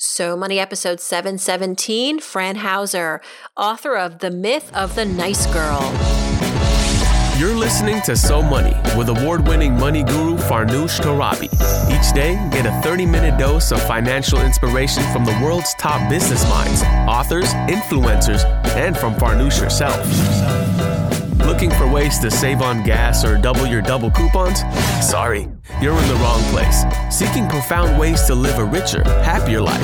So Money episode 717, Fran Hauser, author of The Myth of the Nice Girl. You're listening to So Money with award winning money guru Farnoosh Torabi. Each day, get a 30 minute dose of financial inspiration from the world's top business minds, authors, influencers, and from Farnoosh herself. Looking for ways to save on gas or double your double coupons? Sorry, you're in the wrong place. Seeking profound ways to live a richer, happier life.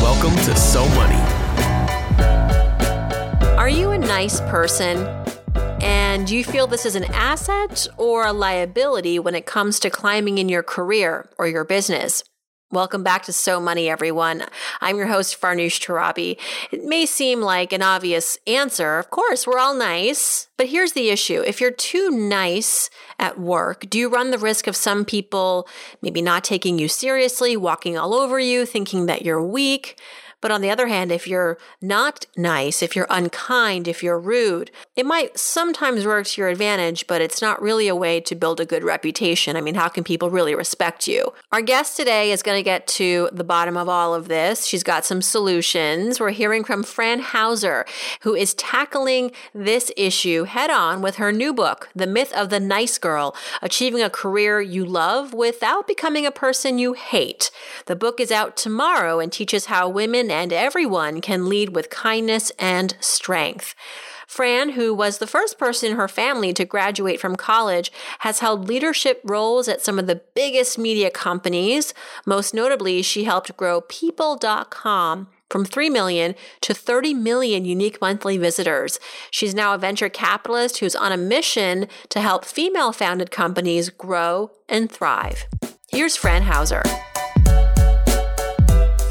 Welcome to So Money. Are you a nice person? And do you feel this is an asset or a liability when it comes to climbing in your career or your business? Welcome back to So Money, everyone. I'm your host, Farnoosh Torabi. It may seem like an obvious answer. Of course, we're all nice. But here's the issue. If you're too nice at work, do you run the risk of some people maybe not taking you seriously, walking all over you, thinking that you're weak? But on the other hand, if you're not nice, if you're unkind, if you're rude, it might sometimes work to your advantage, but it's not really a way to build a good reputation. I mean, how can people really respect you? Our guest today is going to get to the bottom of all of this. She's got some solutions. We're hearing from Fran Hauser, who is tackling this issue head on with her new book, The Myth of the Nice Girl Achieving a Career You Love Without Becoming a Person You Hate. The book is out tomorrow and teaches how women and everyone can lead with kindness and strength. Fran, who was the first person in her family to graduate from college, has held leadership roles at some of the biggest media companies. Most notably, she helped grow People.com from 3 million to 30 million unique monthly visitors. She's now a venture capitalist who's on a mission to help female founded companies grow and thrive. Here's Fran Hauser.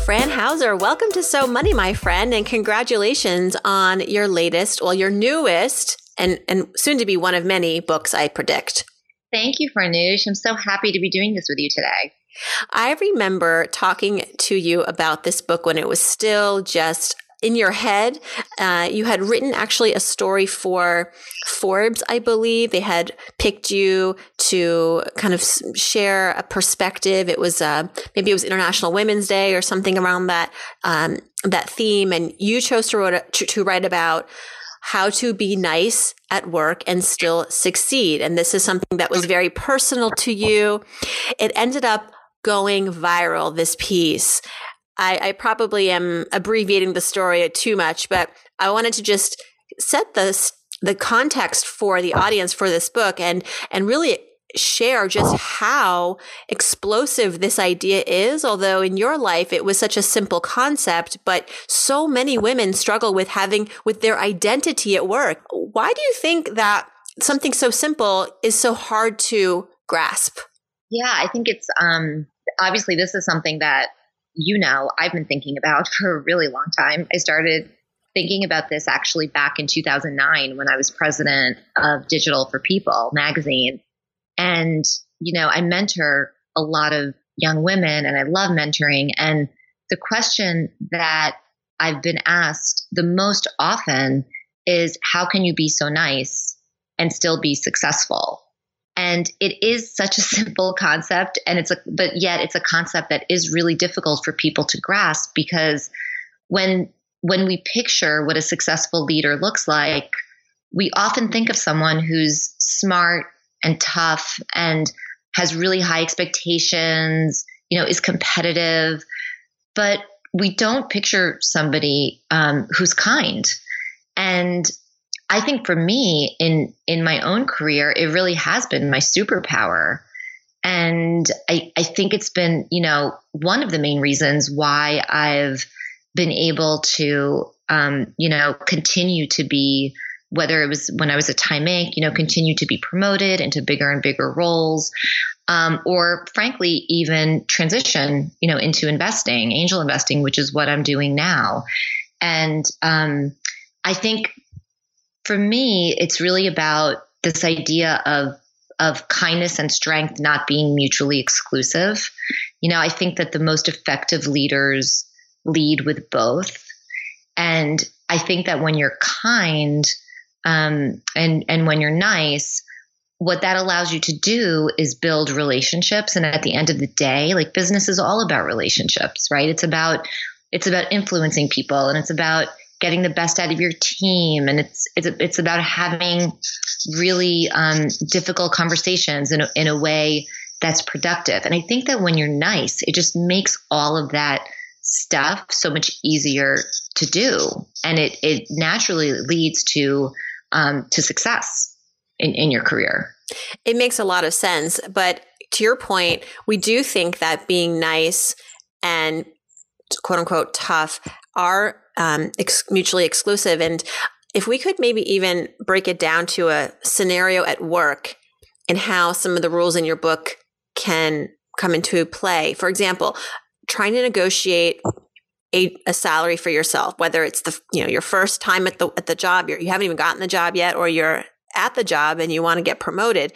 Fran Hauser, welcome to So Money, my friend, and congratulations on your latest, well, your newest, and, and soon to be one of many books I predict. Thank you, Farnoosh. I'm so happy to be doing this with you today. I remember talking to you about this book when it was still just in your head. Uh, you had written actually a story for Forbes, I believe. They had picked you to kind of share a perspective. It was uh, maybe it was International Women's Day or something around that um, that theme, and you chose to to, to write about how to be nice at work and still succeed. And this is something that was very personal to you. It ended up going viral, this piece. I, I probably am abbreviating the story too much, but I wanted to just set the the context for the audience for this book and and really share just how explosive this idea is. Although in your life it was such a simple concept, but so many women struggle with having with their identity at work. Why do you think that something so simple is so hard to grasp? Yeah, I think it's um obviously this is something that you know I've been thinking about for a really long time. I started thinking about this actually back in 2009 when I was president of Digital for People magazine. And, you know, I mentor a lot of young women and I love mentoring. And the question that I've been asked the most often is how can you be so nice and still be successful? And it is such a simple concept and it's a but yet it's a concept that is really difficult for people to grasp because when when we picture what a successful leader looks like, we often think of someone who's smart and tough and has really high expectations, you know, is competitive, but we don't picture somebody um, who's kind. And I think for me in in my own career, it really has been my superpower. And I, I think it's been, you know, one of the main reasons why I've been able to, um, you know, continue to be, whether it was when I was at Time Inc., you know, continue to be promoted into bigger and bigger roles, um, or frankly, even transition, you know, into investing, angel investing, which is what I'm doing now. And um, I think for me, it's really about this idea of of kindness and strength not being mutually exclusive. You know, I think that the most effective leaders lead with both. And I think that when you're kind um, and and when you're nice, what that allows you to do is build relationships and at the end of the day like business is all about relationships right it's about it's about influencing people and it's about getting the best out of your team and it's it's it's about having really um, difficult conversations in a, in a way that's productive and i think that when you're nice it just makes all of that stuff so much easier to do and it it naturally leads to um, to success in, in your career. It makes a lot of sense. But to your point, we do think that being nice and quote unquote tough are um, ex- mutually exclusive. And if we could maybe even break it down to a scenario at work and how some of the rules in your book can come into play. For example, trying to negotiate a, a, salary for yourself, whether it's the you know your first time at the at the job, you're, you haven't even gotten the job yet, or you're at the job and you want to get promoted,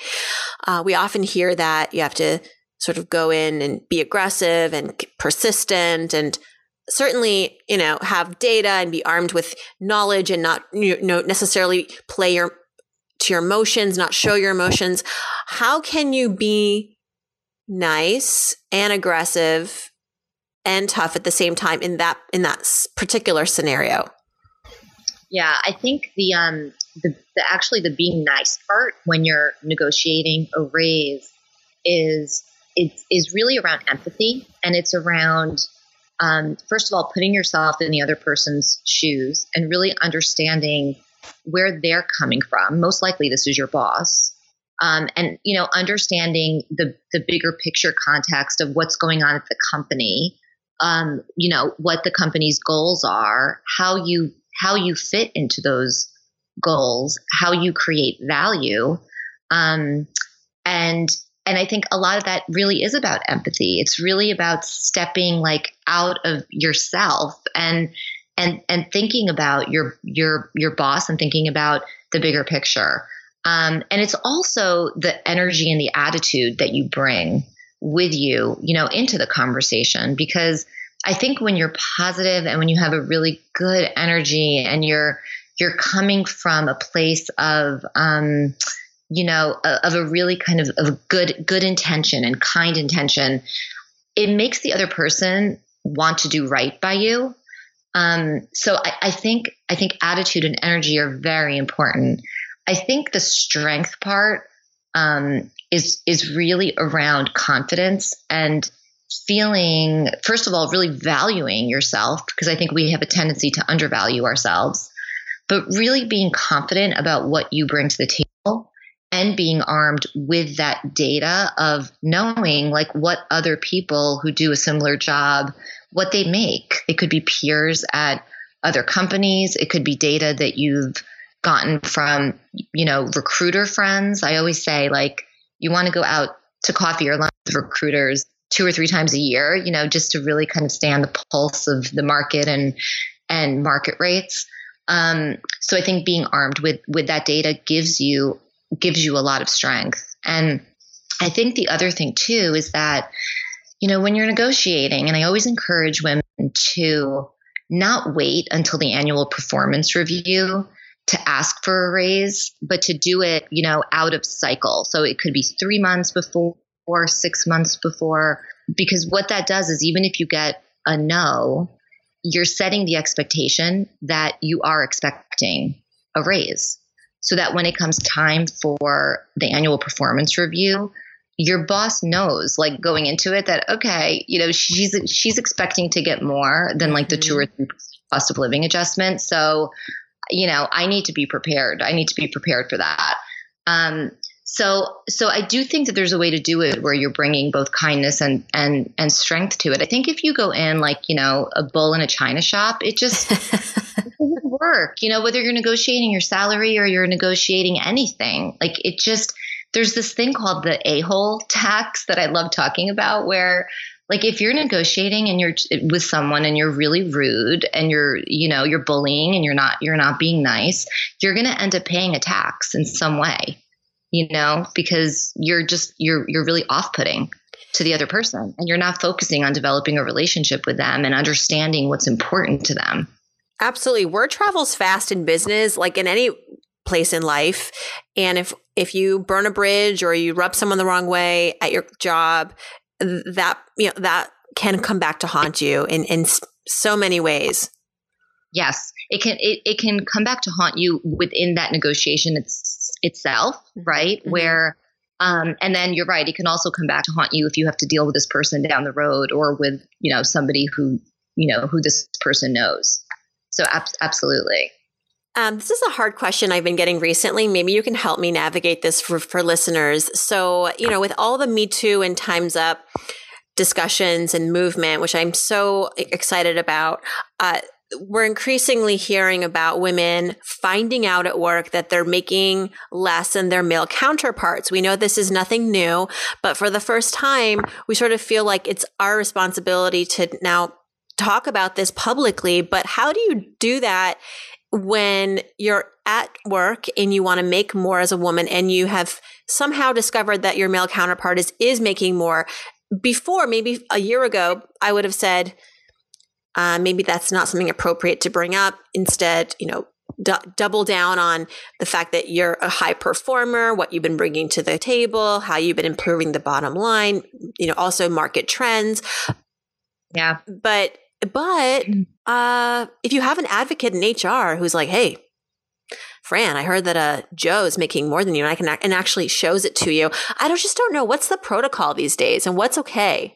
uh, we often hear that you have to sort of go in and be aggressive and persistent and certainly you know have data and be armed with knowledge and not you know necessarily play your to your emotions not show your emotions. How can you be nice and aggressive and tough at the same time in that in that particular scenario? Yeah i think the um the, the actually the being nice part when you're negotiating a raise is it is really around empathy and it's around um, first of all putting yourself in the other person's shoes and really understanding where they're coming from most likely this is your boss um, and you know understanding the the bigger picture context of what's going on at the company um, you know what the company's goals are how you how you fit into those goals, how you create value. Um, and and I think a lot of that really is about empathy. It's really about stepping like out of yourself and and and thinking about your your your boss and thinking about the bigger picture. Um, and it's also the energy and the attitude that you bring with you, you know, into the conversation because I think when you're positive and when you have a really good energy and you're you're coming from a place of um, you know of a really kind of, of good good intention and kind intention it makes the other person want to do right by you. Um, so I, I think i think attitude and energy are very important. I think the strength part um, is is really around confidence and feeling first of all really valuing yourself because i think we have a tendency to undervalue ourselves but really being confident about what you bring to the table and being armed with that data of knowing like what other people who do a similar job what they make. It could be peers at other companies. It could be data that you've gotten from you know recruiter friends. I always say like you want to go out to coffee or lunch with recruiters two or three times a year you know just to really kind of stay on the pulse of the market and and market rates. Um, so I think being armed with with that data gives you gives you a lot of strength. And I think the other thing too is that you know when you're negotiating, and I always encourage women to not wait until the annual performance review to ask for a raise, but to do it, you know, out of cycle. So it could be three months before or six months before, because what that does is even if you get a no, you're setting the expectation that you are expecting a raise so that when it comes time for the annual performance review your boss knows like going into it that okay you know she's she's expecting to get more than like the mm-hmm. 2 or 3 cost of living adjustment. So you know i need to be prepared. I need to be prepared for that. Um, so, so I do think that there's a way to do it where you're bringing both kindness and and and strength to it. I think if you go in like you know a bull in a china shop, it just it doesn't work. You know, whether you're negotiating your salary or you're negotiating anything, like it just there's this thing called the a hole tax that I love talking about, where like if you're negotiating and you're with someone and you're really rude and you're you know you're bullying and you're not you're not being nice, you're going to end up paying a tax in some way you know, because you're just you're you're really off-putting to the other person and you're not focusing on developing a relationship with them and understanding what's important to them. Absolutely. Word travels fast in business, like in any place in life. And if if you burn a bridge or you rub someone the wrong way at your job, that you know that can come back to haunt you in in so many ways. Yes, it can it, it can come back to haunt you within that negotiation it's, itself, mm-hmm. right? Mm-hmm. Where um, and then you're right, it can also come back to haunt you if you have to deal with this person down the road or with, you know, somebody who, you know, who this person knows. So ab- absolutely. Um, this is a hard question I've been getting recently. Maybe you can help me navigate this for, for listeners. So, you know, with all the Me Too and Time's Up discussions and movement, which I'm so excited about, uh, we're increasingly hearing about women finding out at work that they're making less than their male counterparts. We know this is nothing new, but for the first time, we sort of feel like it's our responsibility to now talk about this publicly. But how do you do that when you're at work and you want to make more as a woman and you have somehow discovered that your male counterpart is is making more before maybe a year ago i would have said uh, maybe that's not something appropriate to bring up instead you know d- double down on the fact that you're a high performer what you've been bringing to the table how you've been improving the bottom line you know also market trends yeah but but mm. uh, if you have an advocate in HR who's like, hey, Fran, I heard that uh, Joe's making more than you, and I can act- and actually shows it to you. I don't, just don't know what's the protocol these days and what's okay.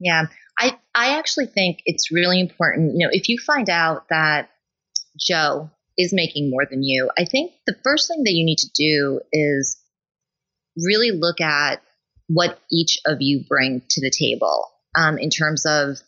Yeah, I I actually think it's really important. You know, if you find out that Joe is making more than you, I think the first thing that you need to do is really look at what each of you bring to the table um, in terms of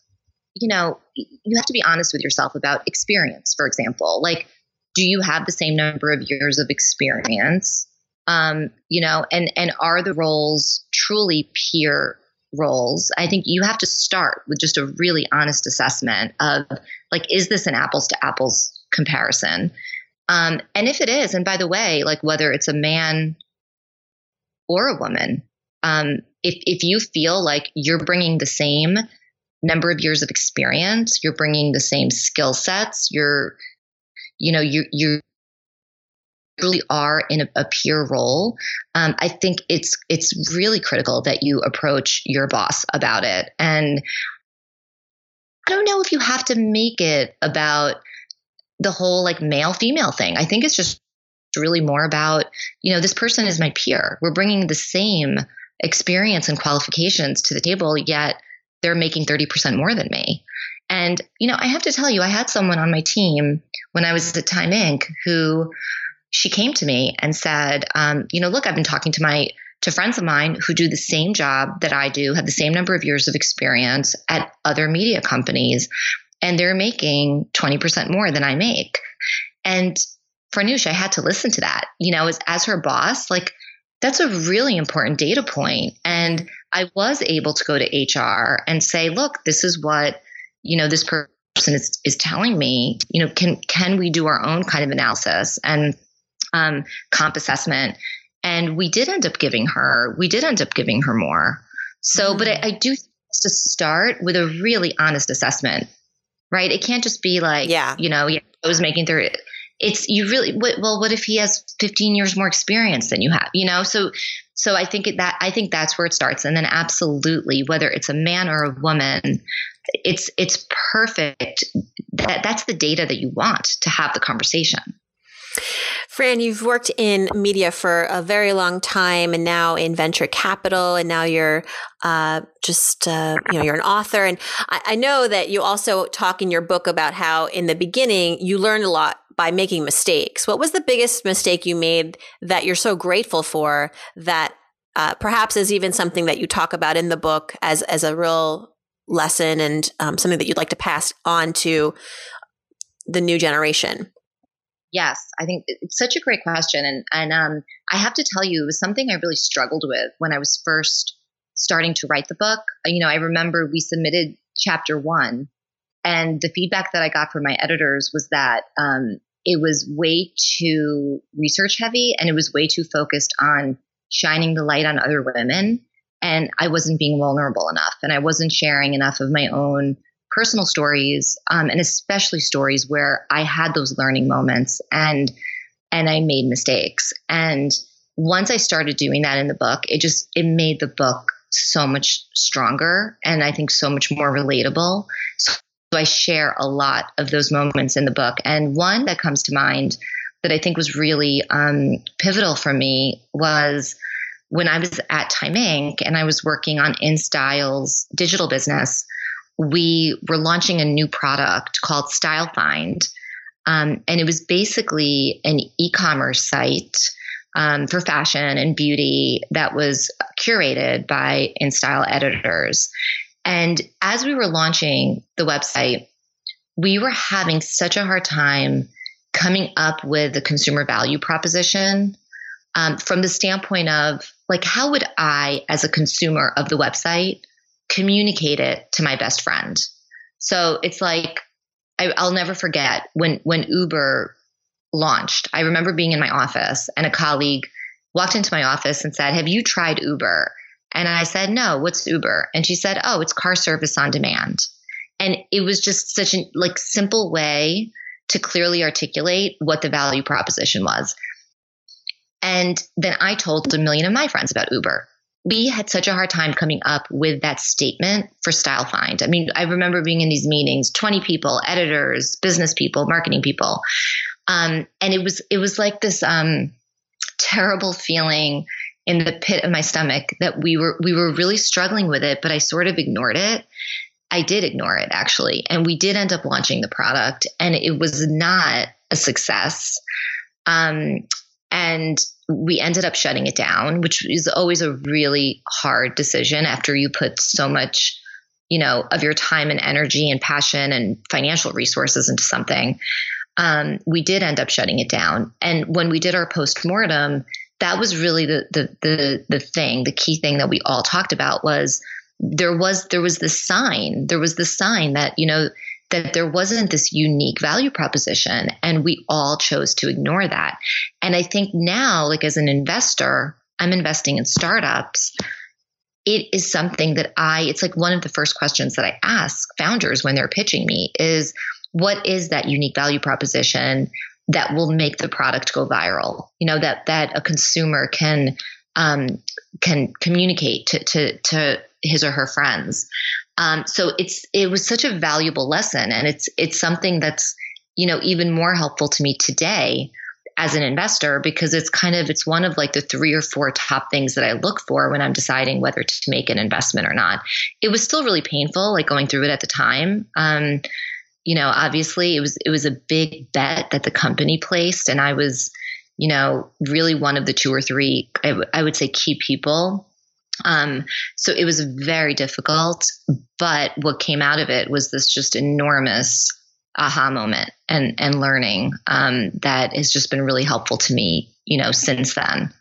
you know, you have to be honest with yourself about experience, for example. Like, do you have the same number of years of experience? Um, you know, and and are the roles truly peer roles? I think you have to start with just a really honest assessment of like, is this an apples to apples comparison? Um, and if it is, and by the way, like whether it's a man or a woman, um, if if you feel like you're bringing the same number of years of experience you're bringing the same skill sets you're you know you you really are in a, a peer role um, i think it's it's really critical that you approach your boss about it and i don't know if you have to make it about the whole like male female thing i think it's just really more about you know this person is my peer we're bringing the same experience and qualifications to the table yet they're making 30% more than me. And, you know, I have to tell you, I had someone on my team when I was at Time Inc. who she came to me and said, um, you know, look, I've been talking to my to friends of mine who do the same job that I do, have the same number of years of experience at other media companies, and they're making 20% more than I make. And for Farnoosh, I had to listen to that. You know, as, as her boss, like that's a really important data point. And I was able to go to HR and say, look, this is what, you know, this person is, is telling me, you know, can, can we do our own kind of analysis and um, comp assessment? And we did end up giving her, we did end up giving her more. So, mm-hmm. but I, I do to start with a really honest assessment, right? It can't just be like, yeah, you know, yeah, I was making 30 it's you really well what if he has 15 years more experience than you have you know so so i think that i think that's where it starts and then absolutely whether it's a man or a woman it's it's perfect that that's the data that you want to have the conversation Fran, you've worked in media for a very long time and now in venture capital, and now you're uh, just, uh, you know, you're an author. And I, I, know that you also talk in your book about how in the beginning you learned a lot by making mistakes. What was the biggest mistake you made that you're so grateful for that uh, perhaps is even something that you talk about in the book as as a real lesson and um, something that you'd like to pass on to the new generation? Yes, I think it's such a great question, and and um, I have to tell you, it was something I really struggled with when I was first starting to write the book. You know, I remember we submitted chapter one, and the feedback that I got from my editors was that um, it was way too research heavy and it was way too focused on shining the light on other women. And I wasn't being vulnerable enough and I wasn't sharing enough of my own personal stories um, and especially stories where I had those learning moments. And and I made mistakes. And once I started doing that in the book, it just it made the book so much stronger and I think so much more relatable. So I share a lot of those moments in the book. And one that comes to mind that I think was really um, pivotal for me was when I was at Time Inc. and I was working on InStyle's digital business. We were launching a new product called Style Find. Um, and it was basically an e commerce site um, for fashion and beauty that was curated by InStyle editors. And as we were launching the website, we were having such a hard time coming up with the consumer value proposition um, from the standpoint of like, how would I, as a consumer of the website, communicate it to my best friend? So it's like, I, I'll never forget when when Uber launched. I remember being in my office and a colleague walked into my office and said, Have you tried Uber? And I said, No, what's Uber? And she said, Oh, it's car service on demand. And it was just such a like simple way to clearly articulate what the value proposition was. And then I told a million of my friends about Uber. We had such a hard time coming up with that statement for Style Find. I mean, I remember being in these meetings, 20 people, editors, business people, marketing people. Um, and it was it was like this um, terrible feeling in the pit of my stomach that we were we were really struggling with it, but I sort of ignored it. I did ignore it actually, and we did end up launching the product, and it was not a success. Um, and we ended up shutting it down, which is always a really hard decision after you put so much, you know, of your time and energy and passion and financial resources into something um, we did end up shutting it down. And when we did our post mortem, that was really the, the the the thing, the key thing that we all talked about was there was there was this sign, there was this sign that you know that there wasn't this unique value proposition, and we all chose to ignore that. And I think now, like as an investor, I'm investing in startups it is something that I, it's like one of the first questions that I ask founders when they're pitching me is what is that unique value proposition that will make the product go viral? You know, that that a consumer can um, can communicate to, to to his or her friends. Um, so it's it was such a valuable lesson, and it's it's something that's you know even more helpful to me today as an investor because it's kind of it's one of like the three or four top things that I look for when I'm deciding whether to make an investment or not. It was still really painful, like going through it at the time. Um, you know, obviously it was it was a big bet that the company placed, and I was, you know, really one of the two or three I, w- I would say key people. Um, so it was very difficult, but what came out of it was this just enormous aha moment and and learning um, that has just been really helpful to me, you know, since then.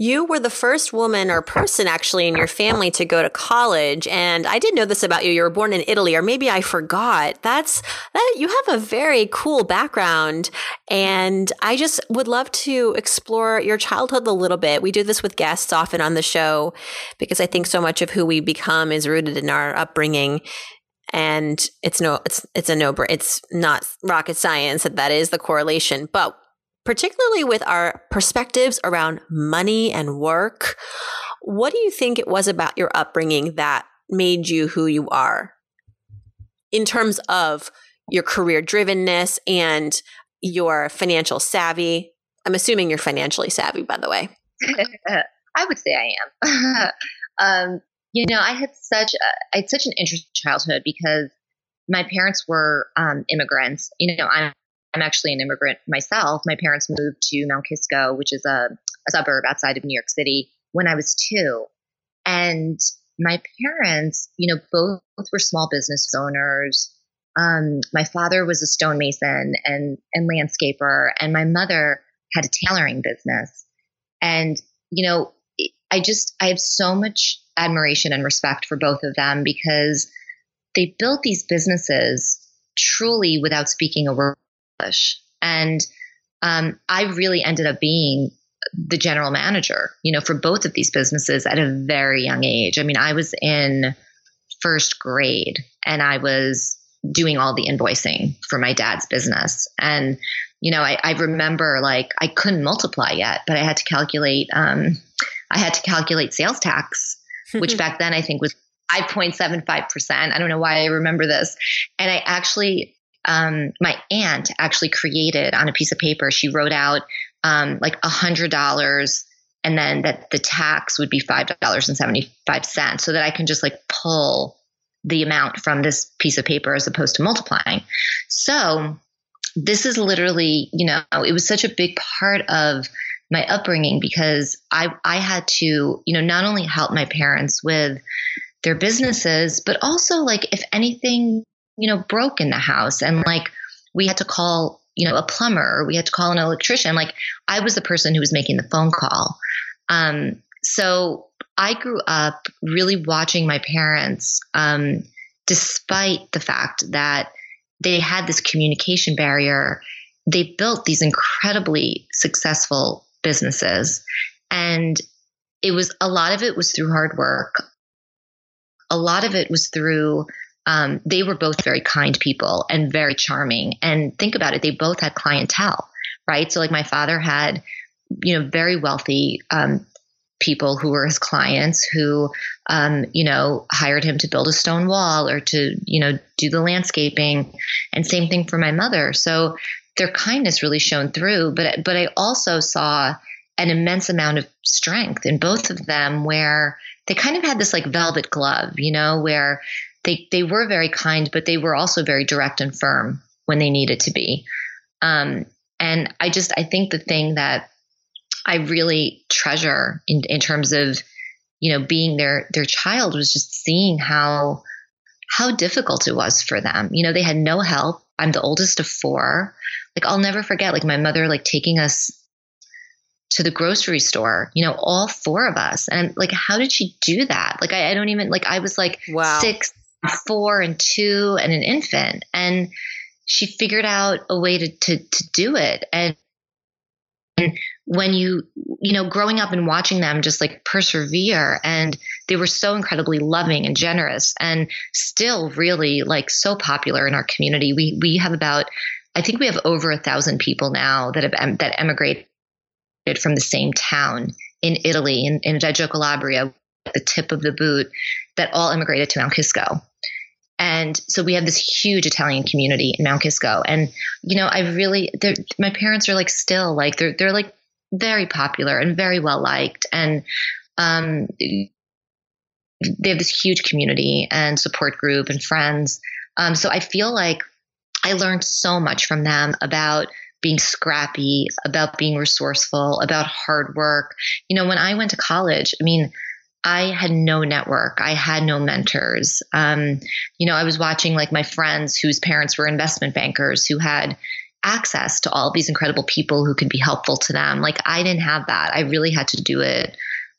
You were the first woman or person actually in your family to go to college. And I did know this about you. You were born in Italy, or maybe I forgot. That's that you have a very cool background. And I just would love to explore your childhood a little bit. We do this with guests often on the show because I think so much of who we become is rooted in our upbringing and it's no it's it's a no it's not rocket science that that is the correlation but particularly with our perspectives around money and work. What do you think it was about your upbringing that made you who you are in terms of your career drivenness and your financial savvy? I'm assuming you're financially savvy, by the way. I would say I am. um, you know, I had such a, I had such an interesting childhood because my parents were um, immigrants. You know, I'm I'm actually an immigrant myself. My parents moved to Mount Kisco, which is a, a suburb outside of New York City, when I was two. And my parents, you know, both, were small business owners. Um, my father was a stonemason and, and landscaper, and my mother had a tailoring business. And, you know, I just, I have so much admiration and respect for both of them because they built these businesses truly without speaking a word English. And um, I really ended up being the general manager, you know, for both of these businesses at a very young age. I mean, I was in first grade and I was doing all the invoicing for my dad's business. And, you know, I, I remember like I couldn't multiply yet, but I had to calculate, um, I had to calculate sales tax, which back then I think was 5.75%. I don't know why I remember this. And I actually, um, my aunt actually created on a piece of paper, she wrote out um, like a hundred dollars and then that the tax would be $5.75 so that I can just like pull the amount from this piece of paper as opposed to multiplying. So this is literally, you know, it was such a big part of my upbringing because I I had to, you know, not only help my parents with their businesses, but also like if anything, you know, broke in the house and like we had to call, you know, a plumber we had to call an electrician, like I was the person who was making the phone call. Um, so I grew up really watching my parents, um, despite the fact that they had this communication barrier. They built these incredibly successful businesses. And it was a lot of it was through hard work. A lot of it was through, um, they were both very kind people and very charming. And think about it, they both had clientele, right? So, like, my father had, you know, very wealthy um, people who were his clients who, um, you know, hired him to build a stone wall or to, you know, do the landscaping. And same thing for my mother. So their kindness really shone through. But but I also saw an immense amount of strength in both of them where they kind of had this like velvet glove, you know, where they they were very kind, but they were also very direct and firm when they needed to be. Um, and I just I think the thing that I really treasure in, in terms of, you know, being their their child was just seeing how how difficult it was for them. You know, they had no help. I'm the oldest of four. Like I'll never forget like my mother like taking us to the grocery store, you know, all four of us. And like, how did she do that? Like, I, I don't even, like, I was like wow. six, four, and two, and an infant. And she figured out a way to, to, to do it. And, and when you you know growing up and watching them just like persevere and they were so incredibly loving and generous and still really like so popular in our community we we have about i think we have over a thousand people now that have that emigrated from the same town in italy in, in reggio calabria the tip of the boot that all immigrated to mount kisco and so we have this huge Italian community in Mount Kisco. And, you know, I really, my parents are like still like, they're, they're like very popular and very well liked. And um, they have this huge community and support group and friends. Um, so I feel like I learned so much from them about being scrappy, about being resourceful, about hard work. You know, when I went to college, I mean, I had no network. I had no mentors. Um, you know, I was watching like my friends whose parents were investment bankers who had access to all these incredible people who could be helpful to them. Like I didn't have that. I really had to do it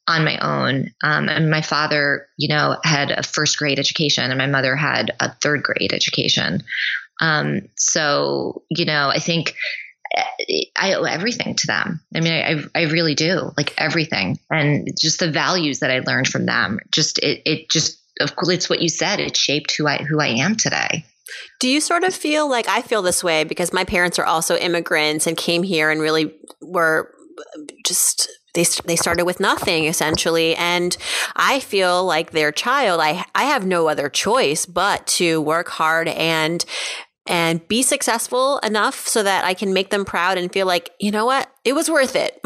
on my own. Um, and my father, you know, had a first grade education, and my mother had a third grade education. Um, so, you know, I think I owe everything to them. I mean, I, I really do, like everything, and just the values that I learned from them. Just it, it just, of course, it's what you said. It shaped who I who I am today. Do you sort of feel like I feel this way because my parents are also immigrants and came here and really were just they they started with nothing essentially and I feel like their child I I have no other choice but to work hard and and be successful enough so that I can make them proud and feel like, you know what, it was worth it.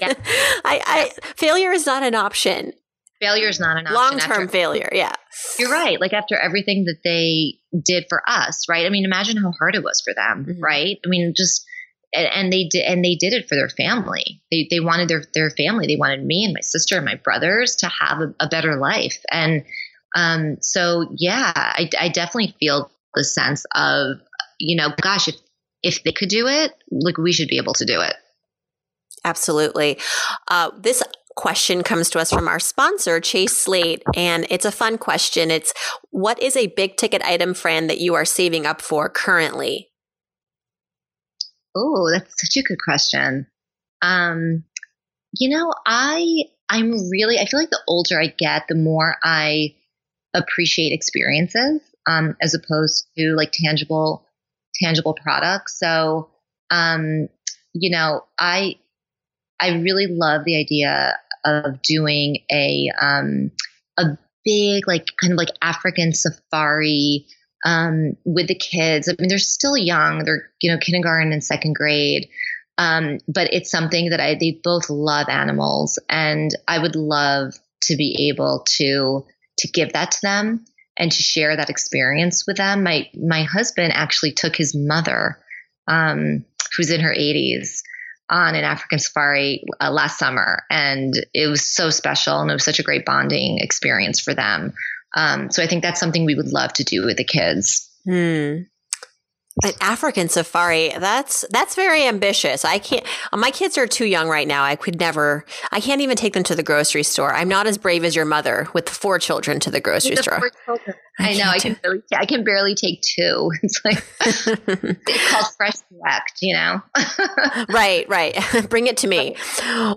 yeah. I, I failure is not an option failure is not an option. Long term failure, yeah. You're right. Like after everything that they did for us, right? I mean, imagine how hard it was for them, mm-hmm. right? I mean, just and, they did and they did it for their family. They they wanted their their family. They wanted me and my sister and my brothers to have a, a better life. And um, so yeah, I, I definitely feel the sense of you know, gosh, if if they could do it, like we should be able to do it. Absolutely. Uh, this question comes to us from our sponsor, Chase Slate. And it's a fun question. It's what is a big ticket item, Fran, that you are saving up for currently? Oh, that's such a good question. Um, you know, I I'm really I feel like the older I get, the more I appreciate experiences. Um, as opposed to like tangible tangible products. So, um, you know, I I really love the idea of doing a um, a big like kind of like African safari um, with the kids. I mean, they're still young; they're you know kindergarten and second grade. Um, but it's something that I they both love animals, and I would love to be able to to give that to them and to share that experience with them. My my husband actually took his mother, um, who's in her 80s, on an African safari uh, last summer, and it was so special, and it was such a great bonding experience for them. Um, so I think that's something we would love to do with the kids. Hmm. An African safari. That's that's very ambitious. I can't my kids are too young right now. I could never I can't even take them to the grocery store. I'm not as brave as your mother with four children to the grocery the store. I, I know. I can barely I can barely take two. It's like it's called fresh direct, you know. right, right. Bring it to me.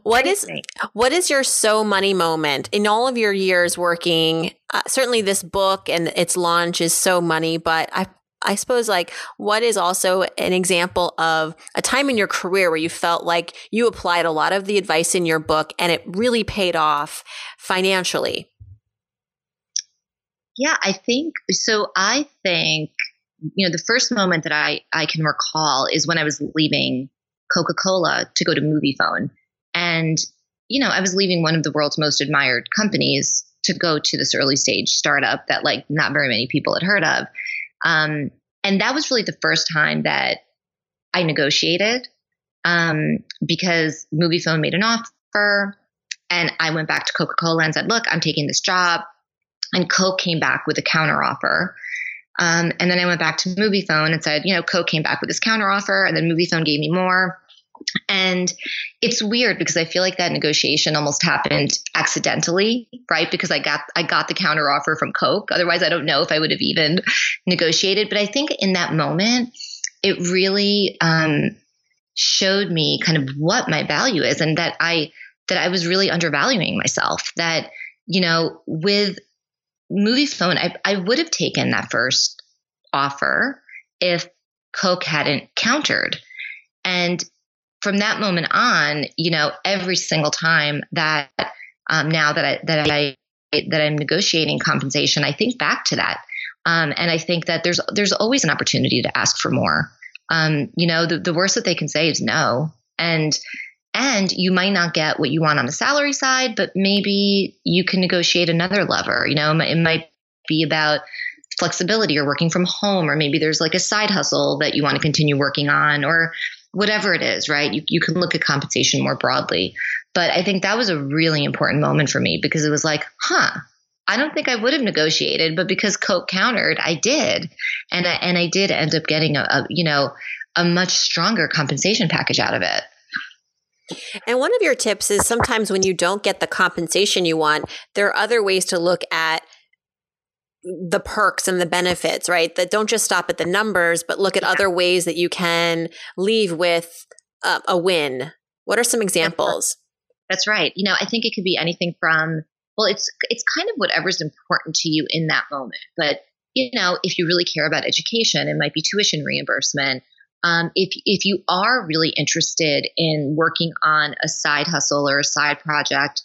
What is what is your so money moment in all of your years working? Uh, certainly, this book and its launch is so money, but I I suppose like what is also an example of a time in your career where you felt like you applied a lot of the advice in your book and it really paid off financially? Yeah, I think so. I think, you know, the first moment that I, I can recall is when I was leaving Coca Cola to go to Moviefone. And, you know, I was leaving one of the world's most admired companies to go to this early stage startup that like not very many people had heard of. Um, and that was really the first time that I negotiated um, because Moviefone made an offer. And I went back to Coca Cola and said, Look, I'm taking this job. And Coke came back with a counteroffer. Um, and then I went back to Moviefone and said, You know, Coke came back with this counteroffer. And then Moviefone gave me more. And it's weird because I feel like that negotiation almost happened accidentally, right? Because I got I got the counter offer from Coke. Otherwise, I don't know if I would have even negotiated. But I think in that moment, it really um, showed me kind of what my value is, and that I that I was really undervaluing myself. That you know, with Moviefone, I, I would have taken that first offer if Coke hadn't countered. And from that moment on, you know, every single time that um, now that I that I that I'm negotiating compensation, I think back to that, um, and I think that there's there's always an opportunity to ask for more. Um, you know, the, the worst that they can say is no, and and you might not get what you want on the salary side, but maybe you can negotiate another lever. You know, it might be about flexibility or working from home, or maybe there's like a side hustle that you want to continue working on, or whatever it is, right? You, you can look at compensation more broadly. But I think that was a really important moment for me because it was like, huh, I don't think I would have negotiated, but because Coke countered, I did. And I, and I did end up getting a, a you know, a much stronger compensation package out of it. And one of your tips is sometimes when you don't get the compensation you want, there are other ways to look at the perks and the benefits, right? That don't just stop at the numbers, but look at other ways that you can leave with uh, a win. What are some examples? That's right. You know, I think it could be anything from well, it's it's kind of whatever's important to you in that moment. But you know, if you really care about education, it might be tuition reimbursement. Um, if if you are really interested in working on a side hustle or a side project,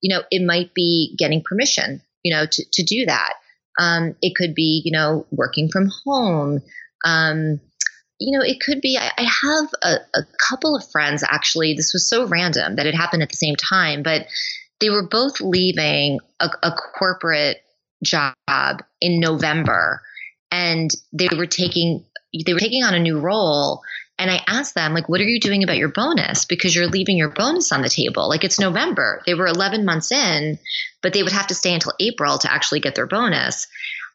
you know, it might be getting permission, you know, to to do that. Um, it could be, you know, working from home. Um, you know, it could be. I, I have a, a, couple of friends actually. This was so random that it happened at the same time, but they were both leaving a, a corporate job in November, and they were taking they were taking on a new role and I asked them, like, what are you doing about your bonus? Because you're leaving your bonus on the table. Like, it's November. They were 11 months in, but they would have to stay until April to actually get their bonus.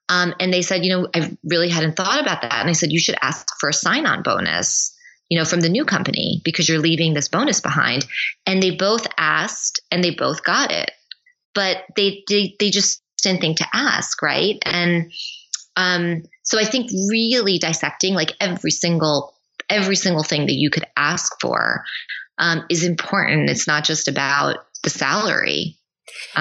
Um, and they said, you know, I really hadn't thought about that. And I said, you should ask for a sign on bonus, you know, from the new company because you're leaving this bonus behind. And they both asked and they both got it. But they, they, they just didn't think to ask, right? And um, so I think really dissecting like every single every single thing that you could ask for um, is important. It's not just about the salary.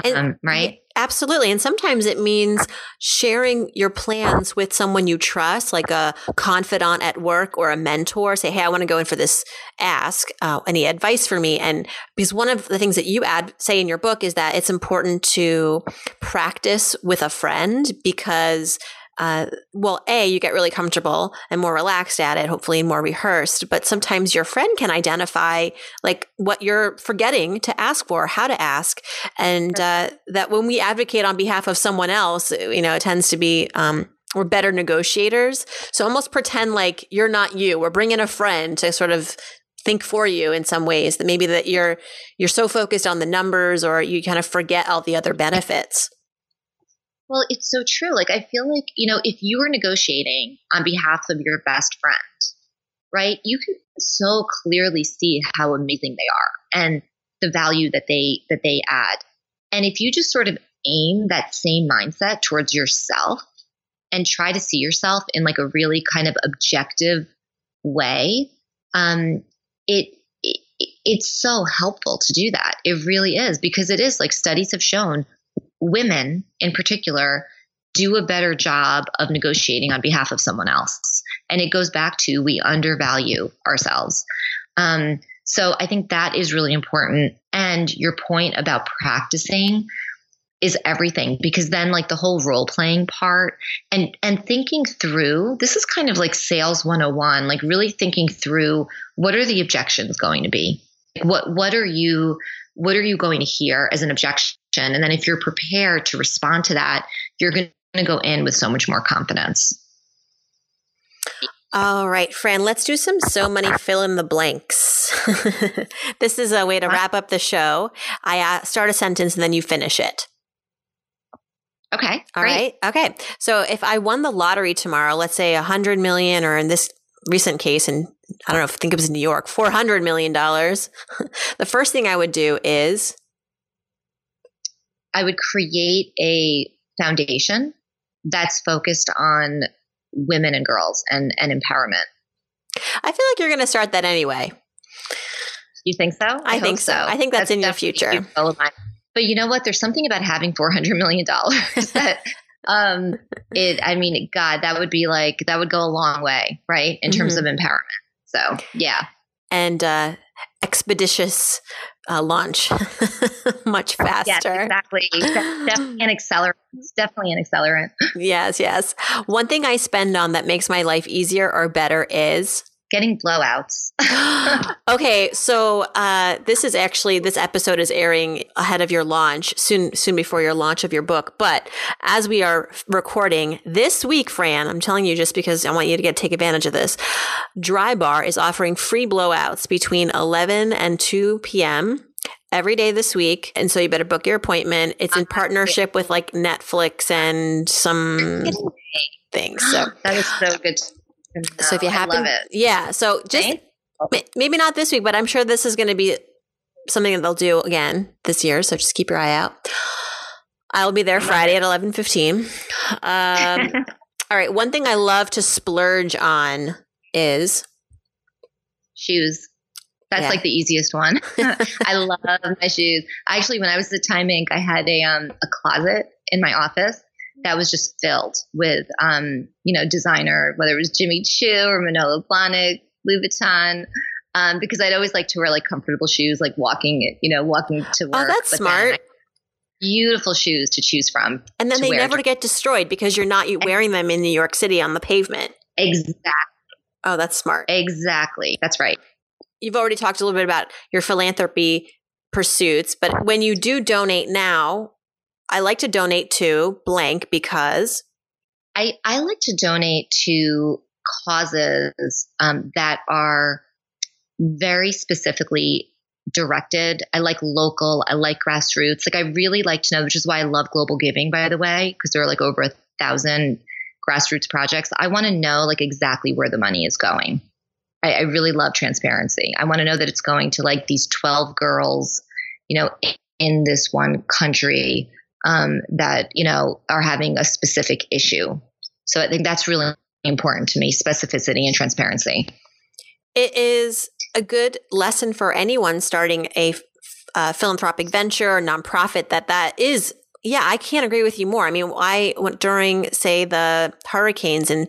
Um, right? Absolutely. And sometimes it means sharing your plans with someone you trust, like a confidant at work or a mentor. Say, hey, I want to go in for this ask. Uh, any advice for me? And because one of the things that you add, say in your book, is that it's important to practice with a friend because uh, well, A, you get really comfortable and more relaxed at it, hopefully more rehearsed. But sometimes your friend can identify like what you're forgetting to ask for, how to ask. And uh, that when we advocate on behalf of someone else, you know, it tends to be, um, we're better negotiators. So almost pretend like you're not you. We're bringing a friend to sort of think for you in some ways that maybe that you're you're so focused on the numbers or you kind of forget all the other benefits. Well, it's so true. Like, I feel like, you know, if you were negotiating on behalf of your best friend, right, you can so clearly see how amazing they are and the value that they that they add. And if you just sort of aim that same mindset towards yourself and try to see yourself in like a really kind of objective way, um, it, it it's so helpful to do that. It really is because it is like studies have shown women in particular do a better job of negotiating on behalf of someone else. And it goes back to we undervalue ourselves. Um, so I think that is really important. And your point about practicing is everything because then like the whole role playing part and and thinking through this is kind of like sales 101 like really thinking through what are the objections going to be what what are you what are you going to hear as an objection and then if you're prepared to respond to that, you're going to go in with so much more confidence. All right, Fran, let's do some so money fill in the blanks. this is a way to wrap up the show. I uh, start a sentence and then you finish it. Okay. All great. right. Okay. So if I won the lottery tomorrow, let's say a hundred million, or in this recent case, and I don't know if I think it was in New York, four hundred million dollars. the first thing I would do is I would create a foundation that's focused on women and girls and, and empowerment. I feel like you're going to start that anyway. You think so? I, I think so. so. I think that's, that's in your future. But you know what? There's something about having $400 million that, um, it, I mean, God, that would be like, that would go a long way, right? In terms mm-hmm. of empowerment. So, yeah. And, uh, expeditious uh, launch much faster. Yes, exactly. definitely an accelerant. It's definitely an accelerant. yes, yes. One thing I spend on that makes my life easier or better is getting blowouts. okay, so uh, this is actually this episode is airing ahead of your launch soon, soon before your launch of your book. But as we are recording this week, Fran, I'm telling you just because I want you to get take advantage of this. Drybar is offering free blowouts between 11 and 2 p.m every day this week. And so you better book your appointment. It's in partnership with like Netflix and some things. So that is so good so if you happen, yeah. So just maybe not this week, but I'm sure this is going to be something that they'll do again this year. So just keep your eye out. I'll be there Friday at eleven fifteen. Um, all right. One thing I love to splurge on is shoes. That's yeah. like the easiest one. I love my shoes. Actually, when I was at Time Inc., I had a um, a closet in my office that was just filled with, um, you know, designer, whether it was Jimmy Choo or Manolo Blahnik, Louis Vuitton. Um, because I'd always like to wear like comfortable shoes, like walking, you know, walking to oh, work. Oh, that's smart. Beautiful shoes to choose from. And then they never get destroyed because you're not wearing them in New York City on the pavement. Exactly. Oh, that's smart. Exactly. That's right. You've already talked a little bit about your philanthropy pursuits, but when you do donate now, I like to donate to blank because I, I like to donate to causes um, that are very specifically directed. I like local, I like grassroots. Like I really like to know, which is why I love global giving, by the way, because there are like over a thousand grassroots projects. I want to know like exactly where the money is going. I, I really love transparency. I want to know that it's going to like these 12 girls, you know, in this one country um, that you know are having a specific issue. So I think that's really important to me: specificity and transparency. It is a good lesson for anyone starting a uh, philanthropic venture or nonprofit that that is yeah, I can't agree with you more. I mean, I went during, say, the hurricanes in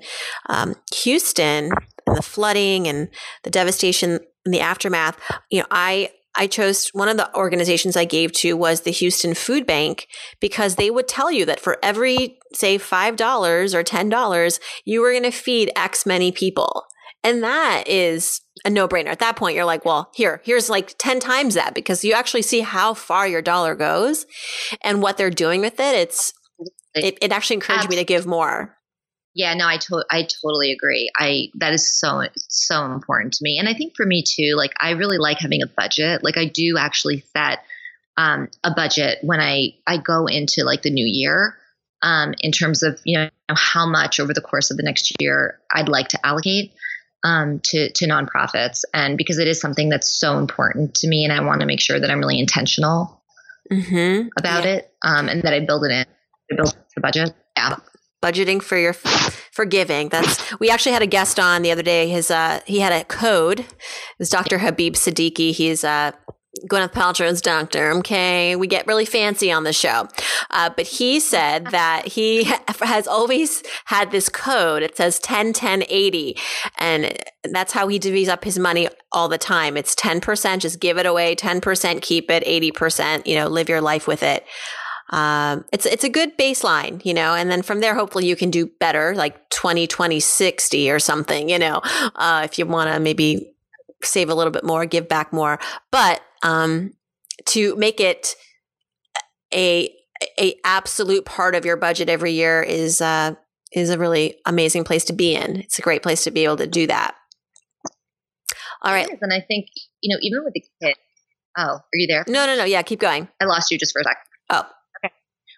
um, Houston and the flooding and the devastation in the aftermath. You know, I I chose one of the organizations I gave to was the Houston Food Bank because they would tell you that for every, say, $5 or $10, you were going to feed X many people. And that is a no brainer. At that point, you're like, well, here, here's like 10 times that because you actually see how far your dollar goes and what they're doing with it. It's, it, it actually encouraged Absolutely. me to give more. Yeah, no, I to- I totally agree. I that is so so important to me, and I think for me too. Like, I really like having a budget. Like, I do actually set um, a budget when I I go into like the new year um, in terms of you know how much over the course of the next year I'd like to allocate um, to to nonprofits, and because it is something that's so important to me, and I want to make sure that I'm really intentional mm-hmm. about yeah. it, um, and that I build it in, I build the budget. Yeah, budgeting for your forgiving. That's we actually had a guest on the other day. His uh, he had a code. It was Dr. Habib Sadeghi. He's uh, Gwyneth Paltrow's doctor. Okay, we get really fancy on the show, uh, but he said that he has always had this code. It says 10, 10, 80, and that's how he divvies up his money all the time. It's ten percent, just give it away. Ten percent, keep it. Eighty percent, you know, live your life with it. Um, it's it's a good baseline, you know, and then from there, hopefully, you can do better, like 20, 20, 60 or something, you know, uh, if you want to maybe save a little bit more, give back more. But um, to make it a a absolute part of your budget every year is uh, is a really amazing place to be in. It's a great place to be able to do that. All right, and I think you know even with the kids. Oh, are you there? No, no, no. Yeah, keep going. I lost you just for a second. Oh.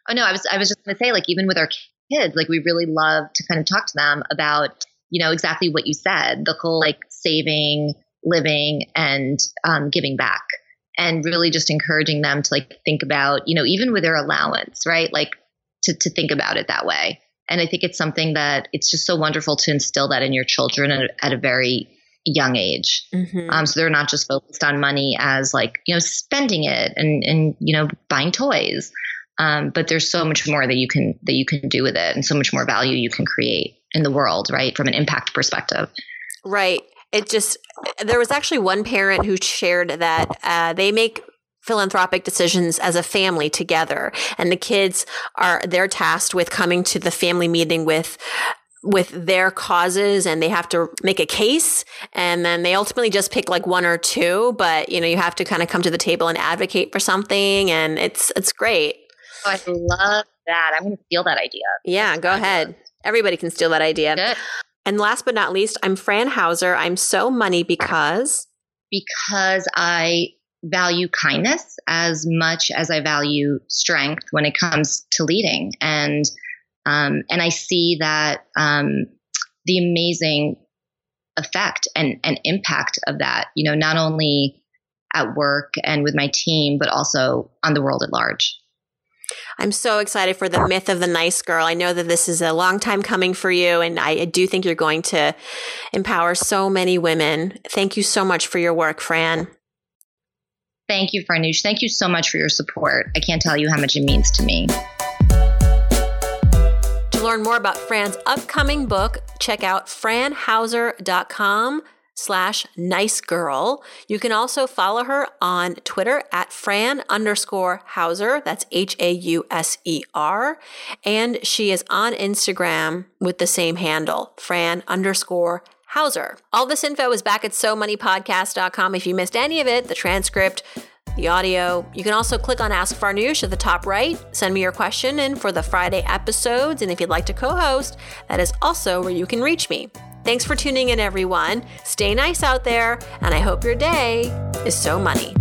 Oh no, I was I was just going to say like even with our kids, like we really love to kind of talk to them about you know exactly what you said, the whole like saving living and um, giving back and really just encouraging them to like think about you know even with their allowance right? Like to, to think about it that way. And i think it's something that it's just so wonderful to instill that in your children at, at a very young age. Mm-hmm. um, so they're not just focused on money as like you know spending it and and you know buying toys um, but there's so much more that you can that you can do with it and so much more value you can create in the world right from an impact perspective. Right. It just there was actually one parent who shared that uh, they make philanthropic decisions as a family together and the kids are they're tasked with coming to the family meeting with with their causes and they have to make a case and then they ultimately just pick like one or two but you know you have to kind of come to the table and advocate for something and it's it's great oh, i love that i'm going to steal that idea yeah go ahead everybody can steal that idea Good. And last but not least, I'm Fran Hauser. I'm so money because because I value kindness as much as I value strength when it comes to leading, and um, and I see that um, the amazing effect and, and impact of that. You know, not only at work and with my team, but also on the world at large. I'm so excited for the myth of the nice girl. I know that this is a long time coming for you, and I do think you're going to empower so many women. Thank you so much for your work, Fran. Thank you, Farnoosh. Thank you so much for your support. I can't tell you how much it means to me. To learn more about Fran's upcoming book, check out franhauser.com slash nice girl. You can also follow her on Twitter at Fran underscore Hauser. That's H A U S E R. And she is on Instagram with the same handle, Fran underscore Hauser. All this info is back at SoMoneyPodcast.com. If you missed any of it, the transcript, the audio. You can also click on Ask Farnoosh at the top right. Send me your question in for the Friday episodes. And if you'd like to co host, that is also where you can reach me. Thanks for tuning in, everyone. Stay nice out there, and I hope your day is so money.